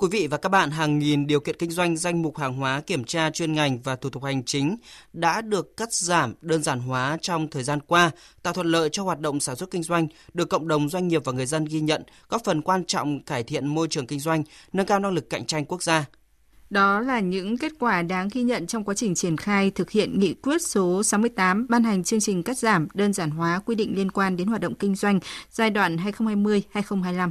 Quý vị và các bạn, hàng nghìn điều kiện kinh doanh danh mục hàng hóa kiểm tra chuyên ngành và thủ tục hành chính đã được cắt giảm, đơn giản hóa trong thời gian qua, tạo thuận lợi cho hoạt động sản xuất kinh doanh, được cộng đồng doanh nghiệp và người dân ghi nhận, góp phần quan trọng cải thiện môi trường kinh doanh, nâng cao năng lực cạnh tranh quốc gia. Đó là những kết quả đáng ghi nhận trong quá trình triển khai thực hiện nghị quyết số 68 ban hành chương trình cắt giảm, đơn giản hóa quy định liên quan đến hoạt động kinh doanh giai đoạn 2020-2025.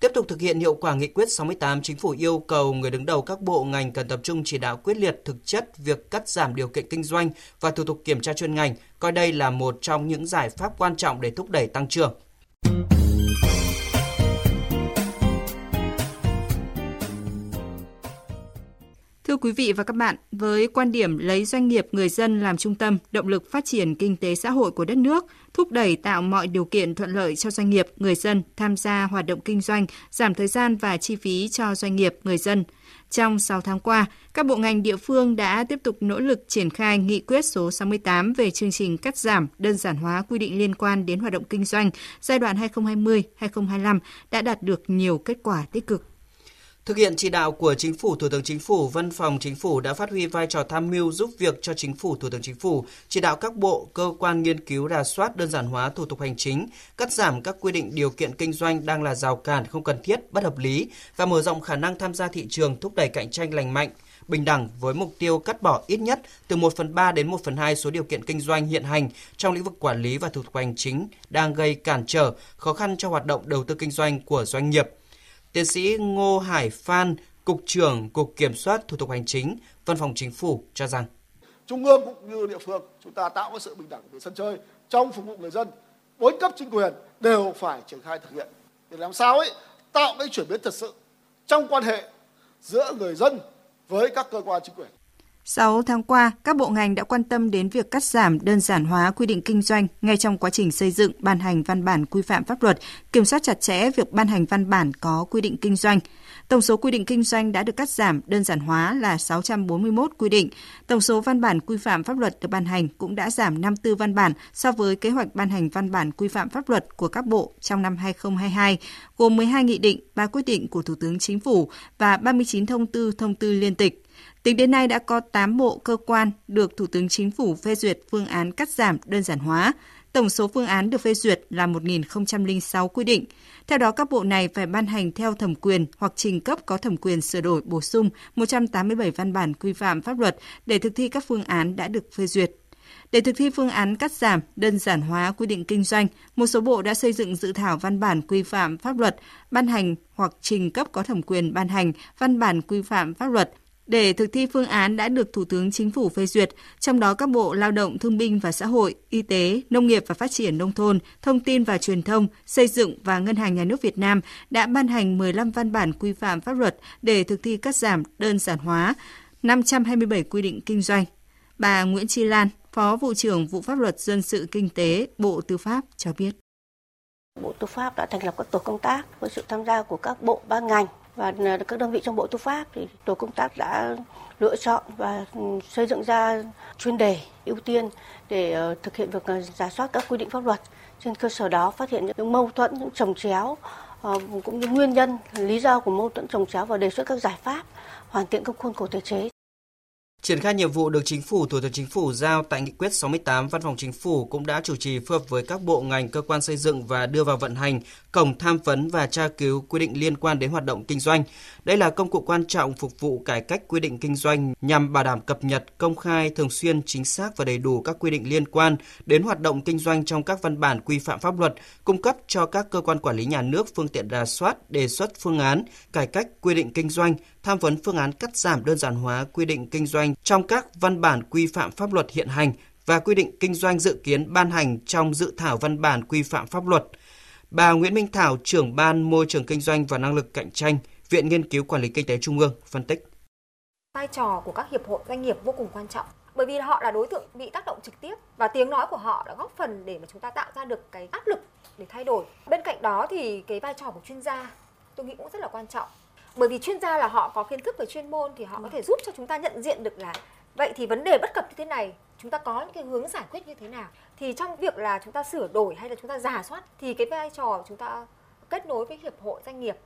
Tiếp tục thực hiện hiệu quả nghị quyết 68, Chính phủ yêu cầu người đứng đầu các bộ ngành cần tập trung chỉ đạo quyết liệt thực chất việc cắt giảm điều kiện kinh doanh và thủ tục kiểm tra chuyên ngành, coi đây là một trong những giải pháp quan trọng để thúc đẩy tăng trưởng. Thưa quý vị và các bạn, với quan điểm lấy doanh nghiệp người dân làm trung tâm, động lực phát triển kinh tế xã hội của đất nước, thúc đẩy tạo mọi điều kiện thuận lợi cho doanh nghiệp, người dân tham gia hoạt động kinh doanh, giảm thời gian và chi phí cho doanh nghiệp, người dân. Trong 6 tháng qua, các bộ ngành địa phương đã tiếp tục nỗ lực triển khai nghị quyết số 68 về chương trình cắt giảm, đơn giản hóa quy định liên quan đến hoạt động kinh doanh giai đoạn 2020-2025 đã đạt được nhiều kết quả tích cực. Thực hiện chỉ đạo của Chính phủ, Thủ tướng Chính phủ, Văn phòng Chính phủ đã phát huy vai trò tham mưu giúp việc cho Chính phủ, Thủ tướng Chính phủ, chỉ đạo các bộ, cơ quan nghiên cứu rà soát đơn giản hóa thủ tục hành chính, cắt giảm các quy định điều kiện kinh doanh đang là rào cản không cần thiết, bất hợp lý và mở rộng khả năng tham gia thị trường, thúc đẩy cạnh tranh lành mạnh, bình đẳng với mục tiêu cắt bỏ ít nhất từ 1 phần 3 đến 1 phần 2 số điều kiện kinh doanh hiện hành trong lĩnh vực quản lý và thủ tục hành chính đang gây cản trở, khó khăn cho hoạt động đầu tư kinh doanh của doanh nghiệp – Tiến sĩ Ngô Hải Phan, Cục trưởng Cục Kiểm soát Thủ tục Hành chính, Văn phòng Chính phủ cho rằng Trung ương cũng như địa phương chúng ta tạo cái sự bình đẳng về sân chơi trong phục vụ người dân. Bốn cấp chính quyền đều phải triển khai thực hiện để làm sao ấy tạo cái chuyển biến thật sự trong quan hệ giữa người dân với các cơ quan chính quyền. 6 tháng qua, các bộ ngành đã quan tâm đến việc cắt giảm đơn giản hóa quy định kinh doanh ngay trong quá trình xây dựng ban hành văn bản quy phạm pháp luật, kiểm soát chặt chẽ việc ban hành văn bản có quy định kinh doanh. Tổng số quy định kinh doanh đã được cắt giảm đơn giản hóa là 641 quy định. Tổng số văn bản quy phạm pháp luật được ban hành cũng đã giảm 54 văn bản so với kế hoạch ban hành văn bản quy phạm pháp luật của các bộ trong năm 2022, gồm 12 nghị định, 3 quyết định của Thủ tướng Chính phủ và 39 thông tư, thông tư liên tịch. Tính đến nay đã có 8 bộ cơ quan được Thủ tướng Chính phủ phê duyệt phương án cắt giảm đơn giản hóa. Tổng số phương án được phê duyệt là 1.006 quy định. Theo đó, các bộ này phải ban hành theo thẩm quyền hoặc trình cấp có thẩm quyền sửa đổi bổ sung 187 văn bản quy phạm pháp luật để thực thi các phương án đã được phê duyệt. Để thực thi phương án cắt giảm, đơn giản hóa quy định kinh doanh, một số bộ đã xây dựng dự thảo văn bản quy phạm pháp luật, ban hành hoặc trình cấp có thẩm quyền ban hành văn bản quy phạm pháp luật để thực thi phương án đã được Thủ tướng Chính phủ phê duyệt, trong đó các bộ Lao động Thương binh và Xã hội, Y tế, Nông nghiệp và Phát triển Nông thôn, Thông tin và Truyền thông, Xây dựng và Ngân hàng Nhà nước Việt Nam đã ban hành 15 văn bản quy phạm pháp luật để thực thi cắt giảm đơn giản hóa 527 quy định kinh doanh. Bà Nguyễn Chi Lan, Phó Vụ trưởng Vụ Pháp luật Dân sự Kinh tế, Bộ Tư pháp cho biết. Bộ Tư pháp đã thành lập các tổ công tác với sự tham gia của các bộ ban ngành và à, các đơn vị trong Bộ Tư pháp thì tổ công tác đã lựa chọn và ừ, xây dựng ra chuyên đề ưu tiên để ờ, thực hiện việc à, giả soát các quy định pháp luật. Trên cơ sở đó phát hiện những mâu thuẫn, những trồng chéo ờ, cũng như nguyên nhân, lý do của mâu thuẫn trồng chéo và đề xuất các giải pháp hoàn thiện các khuôn khổ thể chế. Triển khai nhiệm vụ được Chính phủ, Thủ tướng Chính phủ giao tại Nghị quyết 68, Văn phòng Chính phủ cũng đã chủ trì phối hợp với các bộ ngành, cơ quan xây dựng và đưa vào vận hành cổng tham vấn và tra cứu quy định liên quan đến hoạt động kinh doanh. Đây là công cụ quan trọng phục vụ cải cách quy định kinh doanh nhằm bảo đảm cập nhật, công khai, thường xuyên, chính xác và đầy đủ các quy định liên quan đến hoạt động kinh doanh trong các văn bản quy phạm pháp luật, cung cấp cho các cơ quan quản lý nhà nước phương tiện rà soát, đề xuất phương án, cải cách quy định kinh doanh, tham vấn phương án cắt giảm đơn giản hóa quy định kinh doanh trong các văn bản quy phạm pháp luật hiện hành và quy định kinh doanh dự kiến ban hành trong dự thảo văn bản quy phạm pháp luật. Bà Nguyễn Minh Thảo, trưởng ban môi trường kinh doanh và năng lực cạnh tranh, Viện Nghiên cứu Quản lý Kinh tế Trung ương phân tích. Vai trò của các hiệp hội doanh nghiệp vô cùng quan trọng bởi vì họ là đối tượng bị tác động trực tiếp và tiếng nói của họ đã góp phần để mà chúng ta tạo ra được cái áp lực để thay đổi. Bên cạnh đó thì cái vai trò của chuyên gia tôi nghĩ cũng rất là quan trọng bởi vì chuyên gia là họ có kiến thức về chuyên môn thì họ có thể giúp cho chúng ta nhận diện được là vậy thì vấn đề bất cập như thế này chúng ta có những cái hướng giải quyết như thế nào? Thì trong việc là chúng ta sửa đổi hay là chúng ta giả soát thì cái vai trò chúng ta kết nối với hiệp hội doanh nghiệp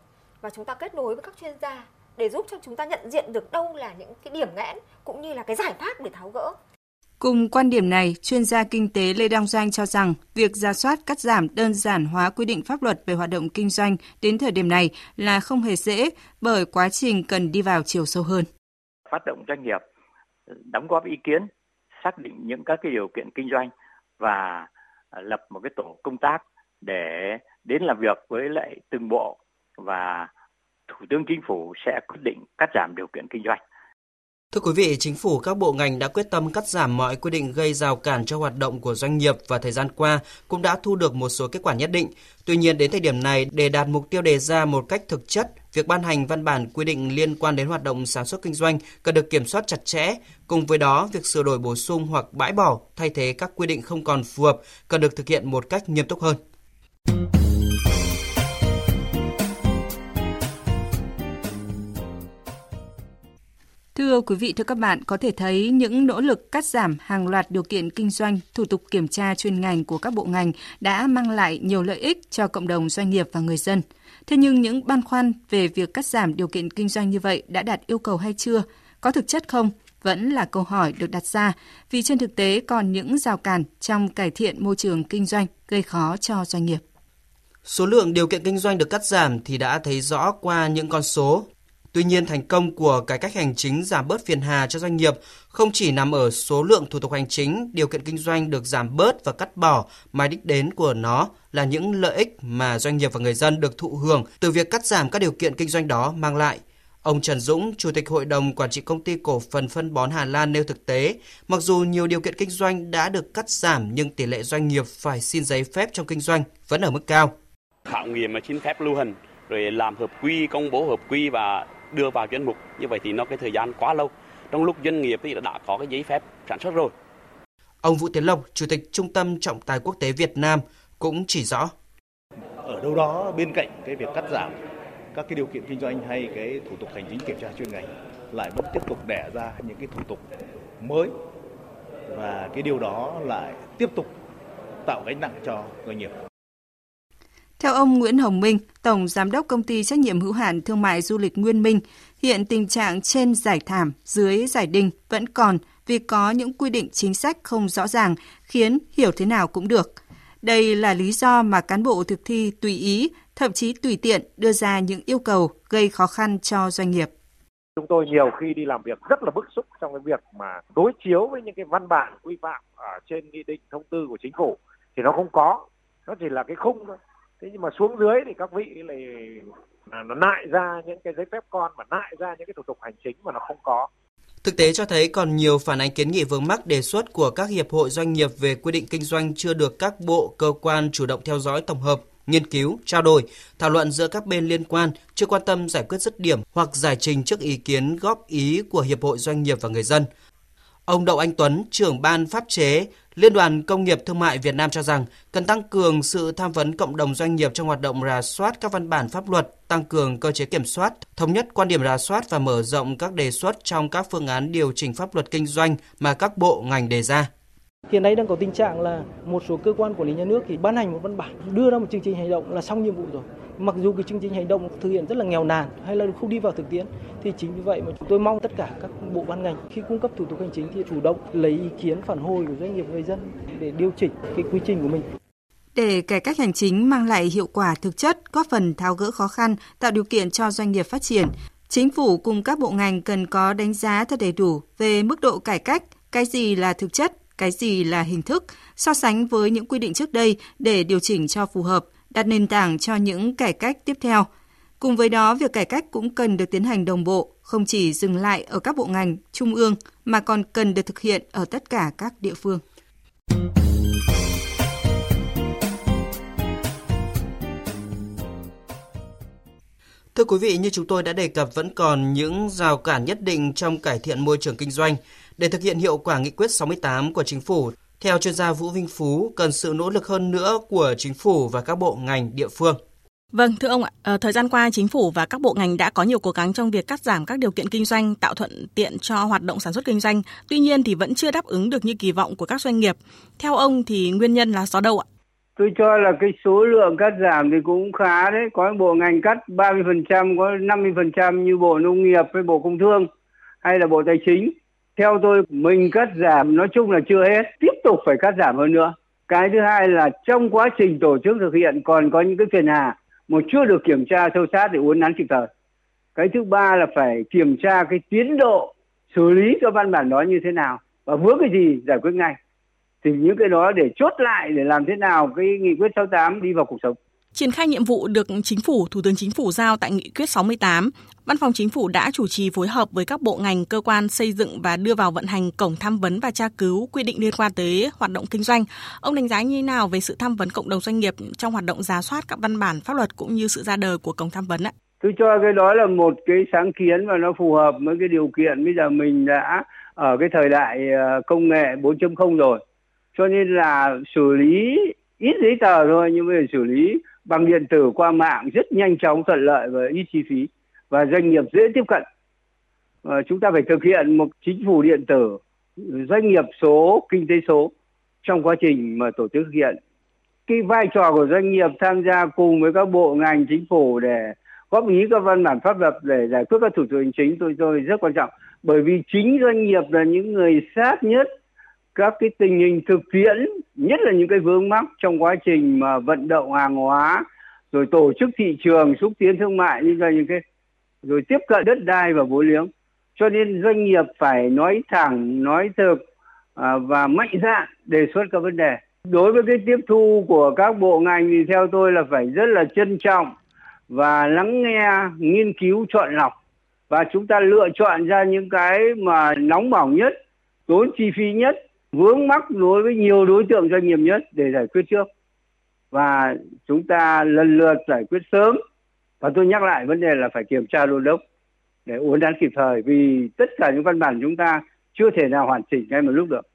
và chúng ta kết nối với các chuyên gia để giúp cho chúng ta nhận diện được đâu là những cái điểm nghẽn cũng như là cái giải pháp để tháo gỡ Cùng quan điểm này, chuyên gia kinh tế Lê Đăng Doanh cho rằng việc ra soát cắt giảm đơn giản hóa quy định pháp luật về hoạt động kinh doanh đến thời điểm này là không hề dễ bởi quá trình cần đi vào chiều sâu hơn. Phát động doanh nghiệp đóng góp ý kiến, xác định những các cái điều kiện kinh doanh và lập một cái tổ công tác để đến làm việc với lại từng bộ và Thủ tướng Chính phủ sẽ quyết định cắt giảm điều kiện kinh doanh. Thưa quý vị, chính phủ các bộ ngành đã quyết tâm cắt giảm mọi quy định gây rào cản cho hoạt động của doanh nghiệp và thời gian qua cũng đã thu được một số kết quả nhất định. Tuy nhiên đến thời điểm này để đạt mục tiêu đề ra một cách thực chất, việc ban hành văn bản quy định liên quan đến hoạt động sản xuất kinh doanh cần được kiểm soát chặt chẽ. Cùng với đó, việc sửa đổi bổ sung hoặc bãi bỏ thay thế các quy định không còn phù hợp cần được thực hiện một cách nghiêm túc hơn. Thưa quý vị, thưa các bạn, có thể thấy những nỗ lực cắt giảm hàng loạt điều kiện kinh doanh, thủ tục kiểm tra chuyên ngành của các bộ ngành đã mang lại nhiều lợi ích cho cộng đồng doanh nghiệp và người dân. Thế nhưng những băn khoăn về việc cắt giảm điều kiện kinh doanh như vậy đã đạt yêu cầu hay chưa? Có thực chất không? Vẫn là câu hỏi được đặt ra vì trên thực tế còn những rào cản trong cải thiện môi trường kinh doanh gây khó cho doanh nghiệp. Số lượng điều kiện kinh doanh được cắt giảm thì đã thấy rõ qua những con số Tuy nhiên, thành công của cải cách hành chính giảm bớt phiền hà cho doanh nghiệp không chỉ nằm ở số lượng thủ tục hành chính, điều kiện kinh doanh được giảm bớt và cắt bỏ, mà đích đến của nó là những lợi ích mà doanh nghiệp và người dân được thụ hưởng từ việc cắt giảm các điều kiện kinh doanh đó mang lại. Ông Trần Dũng, Chủ tịch Hội đồng Quản trị Công ty Cổ phần Phân bón Hà Lan nêu thực tế, mặc dù nhiều điều kiện kinh doanh đã được cắt giảm nhưng tỷ lệ doanh nghiệp phải xin giấy phép trong kinh doanh vẫn ở mức cao. Khảo nghiệm mà xin phép lưu hành, rồi làm hợp quy, công bố hợp quy và đưa vào danh mục. Như vậy thì nó cái thời gian quá lâu. Trong lúc doanh nghiệp thì đã có cái giấy phép sản xuất rồi. Ông Vũ Tiến Lộc chủ tịch trung tâm trọng tài quốc tế Việt Nam cũng chỉ rõ. Ở đâu đó bên cạnh cái việc cắt giảm các cái điều kiện kinh doanh hay cái thủ tục hành chính kiểm tra chuyên ngành lại vẫn tiếp tục đẻ ra những cái thủ tục mới. Và cái điều đó lại tiếp tục tạo gánh nặng cho doanh nghiệp. Theo ông Nguyễn Hồng Minh, Tổng Giám đốc Công ty Trách nhiệm hữu hạn Thương mại Du lịch Nguyên Minh, hiện tình trạng trên giải thảm, dưới giải đinh vẫn còn vì có những quy định chính sách không rõ ràng, khiến hiểu thế nào cũng được. Đây là lý do mà cán bộ thực thi tùy ý, thậm chí tùy tiện đưa ra những yêu cầu gây khó khăn cho doanh nghiệp. Chúng tôi nhiều khi đi làm việc rất là bức xúc trong cái việc mà đối chiếu với những cái văn bản quy phạm ở trên nghị định thông tư của chính phủ thì nó không có, nó chỉ là cái khung thôi thế nhưng mà xuống dưới thì các vị lại là nó nại ra những cái giấy phép con mà nại ra những cái thủ tục hành chính mà nó không có Thực tế cho thấy còn nhiều phản ánh kiến nghị vướng mắc đề xuất của các hiệp hội doanh nghiệp về quy định kinh doanh chưa được các bộ, cơ quan chủ động theo dõi tổng hợp, nghiên cứu, trao đổi, thảo luận giữa các bên liên quan, chưa quan tâm giải quyết dứt điểm hoặc giải trình trước ý kiến góp ý của hiệp hội doanh nghiệp và người dân. Ông Đậu Anh Tuấn, trưởng ban pháp chế, Liên đoàn Công nghiệp Thương mại Việt Nam cho rằng cần tăng cường sự tham vấn cộng đồng doanh nghiệp trong hoạt động rà soát các văn bản pháp luật, tăng cường cơ chế kiểm soát, thống nhất quan điểm rà soát và mở rộng các đề xuất trong các phương án điều chỉnh pháp luật kinh doanh mà các bộ ngành đề ra. Hiện nay đang có tình trạng là một số cơ quan quản lý nhà nước thì ban hành một văn bản, đưa ra một chương trình hành động là xong nhiệm vụ rồi. Mặc dù cái chương trình hành động thực hiện rất là nghèo nàn hay là không đi vào thực tiễn thì chính vì vậy mà chúng tôi mong tất cả các bộ ban ngành khi cung cấp thủ tục hành chính thì chủ động lấy ý kiến phản hồi của doanh nghiệp người dân để điều chỉnh cái quy trình của mình. Để cải cách hành chính mang lại hiệu quả thực chất, góp phần tháo gỡ khó khăn, tạo điều kiện cho doanh nghiệp phát triển, chính phủ cùng các bộ ngành cần có đánh giá thật đầy đủ về mức độ cải cách, cái gì là thực chất, cái gì là hình thức, so sánh với những quy định trước đây để điều chỉnh cho phù hợp, đặt nền tảng cho những cải cách tiếp theo. Cùng với đó, việc cải cách cũng cần được tiến hành đồng bộ, không chỉ dừng lại ở các bộ ngành, trung ương, mà còn cần được thực hiện ở tất cả các địa phương. Thưa quý vị, như chúng tôi đã đề cập vẫn còn những rào cản nhất định trong cải thiện môi trường kinh doanh. Để thực hiện hiệu quả nghị quyết 68 của chính phủ, theo chuyên gia Vũ Vinh Phú, cần sự nỗ lực hơn nữa của chính phủ và các bộ ngành địa phương. Vâng, thưa ông ạ, ờ, thời gian qua chính phủ và các bộ ngành đã có nhiều cố gắng trong việc cắt giảm các điều kiện kinh doanh, tạo thuận tiện cho hoạt động sản xuất kinh doanh. Tuy nhiên thì vẫn chưa đáp ứng được như kỳ vọng của các doanh nghiệp. Theo ông thì nguyên nhân là do đâu ạ? Tôi cho là cái số lượng cắt giảm thì cũng khá đấy, có bộ ngành cắt 30%, có 50% như Bộ Nông nghiệp với Bộ Công Thương hay là Bộ Tài chính. Theo tôi mình cắt giảm nói chung là chưa hết, tiếp tục phải cắt giảm hơn nữa. Cái thứ hai là trong quá trình tổ chức thực hiện còn có những cái phiền hà mà chưa được kiểm tra sâu sát để uốn nắn kịp thời. Cái thứ ba là phải kiểm tra cái tiến độ xử lý cho văn bản đó như thế nào và vướng cái gì giải quyết ngay. Thì những cái đó để chốt lại để làm thế nào cái nghị quyết 68 đi vào cuộc sống. Triển khai nhiệm vụ được Chính phủ, Thủ tướng Chính phủ giao tại Nghị quyết 68, Văn phòng Chính phủ đã chủ trì phối hợp với các bộ ngành, cơ quan xây dựng và đưa vào vận hành cổng tham vấn và tra cứu quy định liên quan tới hoạt động kinh doanh. Ông đánh giá như thế nào về sự tham vấn cộng đồng doanh nghiệp trong hoạt động giá soát các văn bản pháp luật cũng như sự ra đời của cổng tham vấn ạ? Tôi cho cái đó là một cái sáng kiến và nó phù hợp với cái điều kiện bây giờ mình đã ở cái thời đại ờ, công nghệ 4.0 rồi. Cho nên là xử lý ít giấy tờ thôi nhưng mà xử lý bằng điện tử qua mạng rất nhanh chóng thuận lợi và ít chi phí. Và doanh nghiệp dễ tiếp cận. À, chúng ta phải thực hiện một chính phủ điện tử doanh nghiệp số kinh tế số trong quá trình mà tổ chức thực hiện. Cái vai trò của doanh nghiệp tham gia cùng với các bộ ngành chính phủ để góp ý các văn bản pháp luật để giải quyết các thủ tục hành chính tôi tôi rất quan trọng. Bởi vì chính doanh nghiệp là những người sát nhất các cái tình hình thực tiễn nhất là những cái vướng mắc trong quá trình mà vận động hàng hóa rồi tổ chức thị trường xúc tiến thương mại như là những cái rồi tiếp cận đất đai và vốn liếng. Cho nên doanh nghiệp phải nói thẳng nói thực à, và mạnh dạn đề xuất các vấn đề. Đối với cái tiếp thu của các bộ ngành thì theo tôi là phải rất là trân trọng và lắng nghe nghiên cứu chọn lọc. Và chúng ta lựa chọn ra những cái mà nóng bỏng nhất tốn chi phí nhất vướng mắc đối với nhiều đối tượng doanh nghiệp nhất để giải quyết trước và chúng ta lần lượt giải quyết sớm và tôi nhắc lại vấn đề là phải kiểm tra đôn đốc để uốn nắn kịp thời vì tất cả những văn bản chúng ta chưa thể nào hoàn chỉnh ngay một lúc được.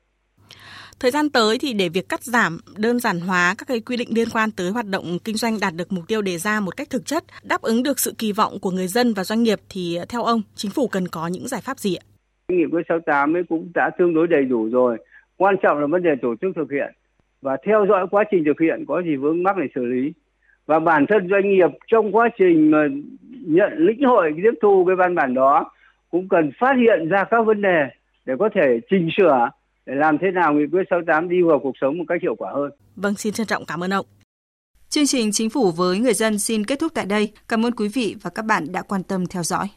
Thời gian tới thì để việc cắt giảm, đơn giản hóa các cái quy định liên quan tới hoạt động kinh doanh đạt được mục tiêu đề ra một cách thực chất, đáp ứng được sự kỳ vọng của người dân và doanh nghiệp thì theo ông, chính phủ cần có những giải pháp gì ạ? Nghị quyết 68 ấy cũng đã tương đối đầy đủ rồi. Quan trọng là vấn đề tổ chức thực hiện và theo dõi quá trình thực hiện có gì vướng mắc để xử lý và bản thân doanh nghiệp trong quá trình mà nhận lĩnh hội tiếp thu cái văn bản đó cũng cần phát hiện ra các vấn đề để có thể chỉnh sửa để làm thế nào nghị quyết 68 đi vào cuộc sống một cách hiệu quả hơn. Vâng, xin trân trọng cảm ơn ông. Chương trình Chính phủ với người dân xin kết thúc tại đây. Cảm ơn quý vị và các bạn đã quan tâm theo dõi.